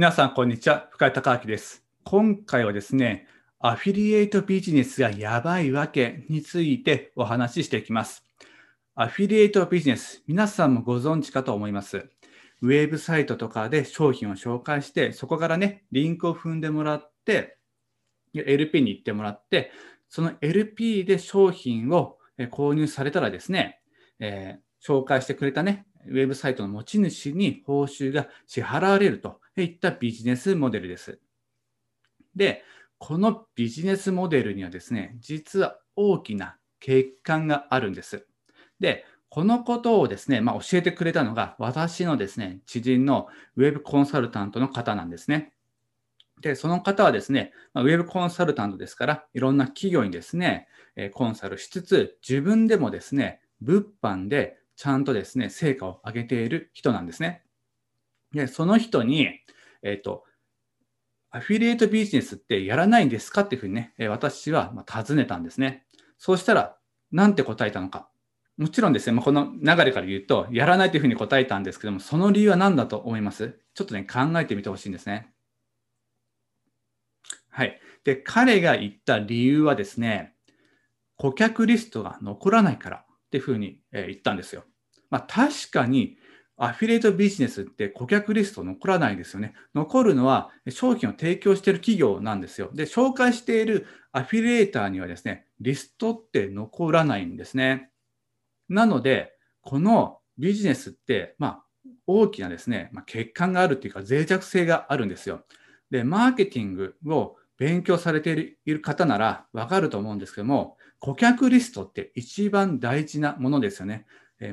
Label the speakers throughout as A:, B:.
A: 皆さん、こんにちは。深井隆明です。今回はですね、アフィリエイトビジネスがやばいわけについてお話ししていきます。アフィリエイトビジネス、皆さんもご存知かと思います。ウェブサイトとかで商品を紹介して、そこからね、リンクを踏んでもらって、LP に行ってもらって、その LP で商品を購入されたらですね、えー、紹介してくれたね、ウェブサイトの持ち主に報酬が支払われるとといったビジネスモデルです。で、このビジネスモデルにはですね、実は大きな欠陥があるんです。で、このことをですね、まあ、教えてくれたのが、私のですね、知人のウェブコンサルタントの方なんですね。で、その方はですね、ウェブコンサルタントですから、いろんな企業にですね、コンサルしつつ、自分でもですね、物販でちゃんとですね、成果を上げている人なんですね。で、その人に、えっ、ー、と、アフィリエイトビジネスってやらないんですかっていうふうにね、私は尋ねたんですね。そうしたら、なんて答えたのか。もちろんですね、まあ、この流れから言うと、やらないというふうに答えたんですけども、その理由は何だと思います？ちょっとね、考えてみてほしいんですね。はい。で、彼が言った理由はですね、顧客リストが残らないからっていうふうに言ったんですよ。まあ、確かにアフィリエイトビジネスって顧客リスト残らないですよね。残るのは商品を提供している企業なんですよ。で、紹介しているアフィリエイターにはですね、リストって残らないんですね。なので、このビジネスって、まあ、大きなですね、まあ、欠陥があるっていうか脆弱性があるんですよ。で、マーケティングを勉強されている方ならわかると思うんですけども、顧客リストって一番大事なものですよね。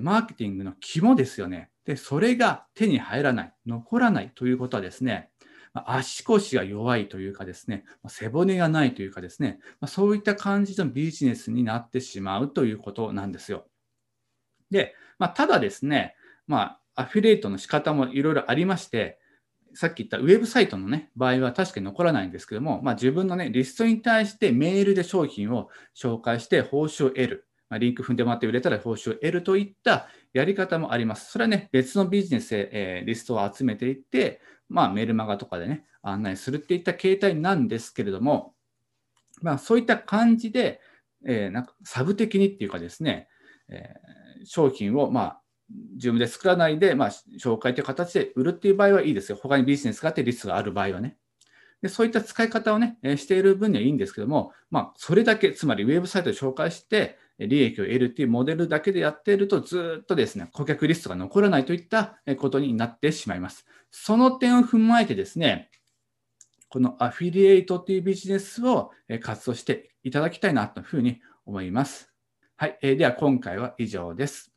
A: マーケティングの肝ですよね。で、それが手に入らない、残らないということはですね、足腰が弱いというかですね、背骨がないというかですね、そういった感じのビジネスになってしまうということなんですよ。で、まあ、ただですね、まあ、アフィリエイトの仕方もいろいろありまして、さっき言ったウェブサイトのね、場合は確かに残らないんですけども、まあ、自分のね、リストに対してメールで商品を紹介して報酬を得る。まあ、リンク踏んでもらって売れたら報酬を得るといったやり方もあります。それはね、別のビジネスで、えー、リストを集めていって、まあ、メールマガとかでね、案内するっていった形態なんですけれども、まあ、そういった感じで、えー、なんかサブ的にっていうかですね、えー、商品を、まあ、自分で作らないで、まあ、紹介という形で売るっていう場合はいいですよ。他にビジネスがあってリストがある場合はね。でそういった使い方をね、えしている分にはいいんですけども、まあ、それだけ、つまりウェブサイトで紹介して、利益を得るっていうモデルだけでやっていると、ずっとですね、顧客リストが残らないといったことになってしまいます。その点を踏まえてですね、このアフィリエイトというビジネスを活動していただきたいなというふうに思います。はい。では今回は以上です。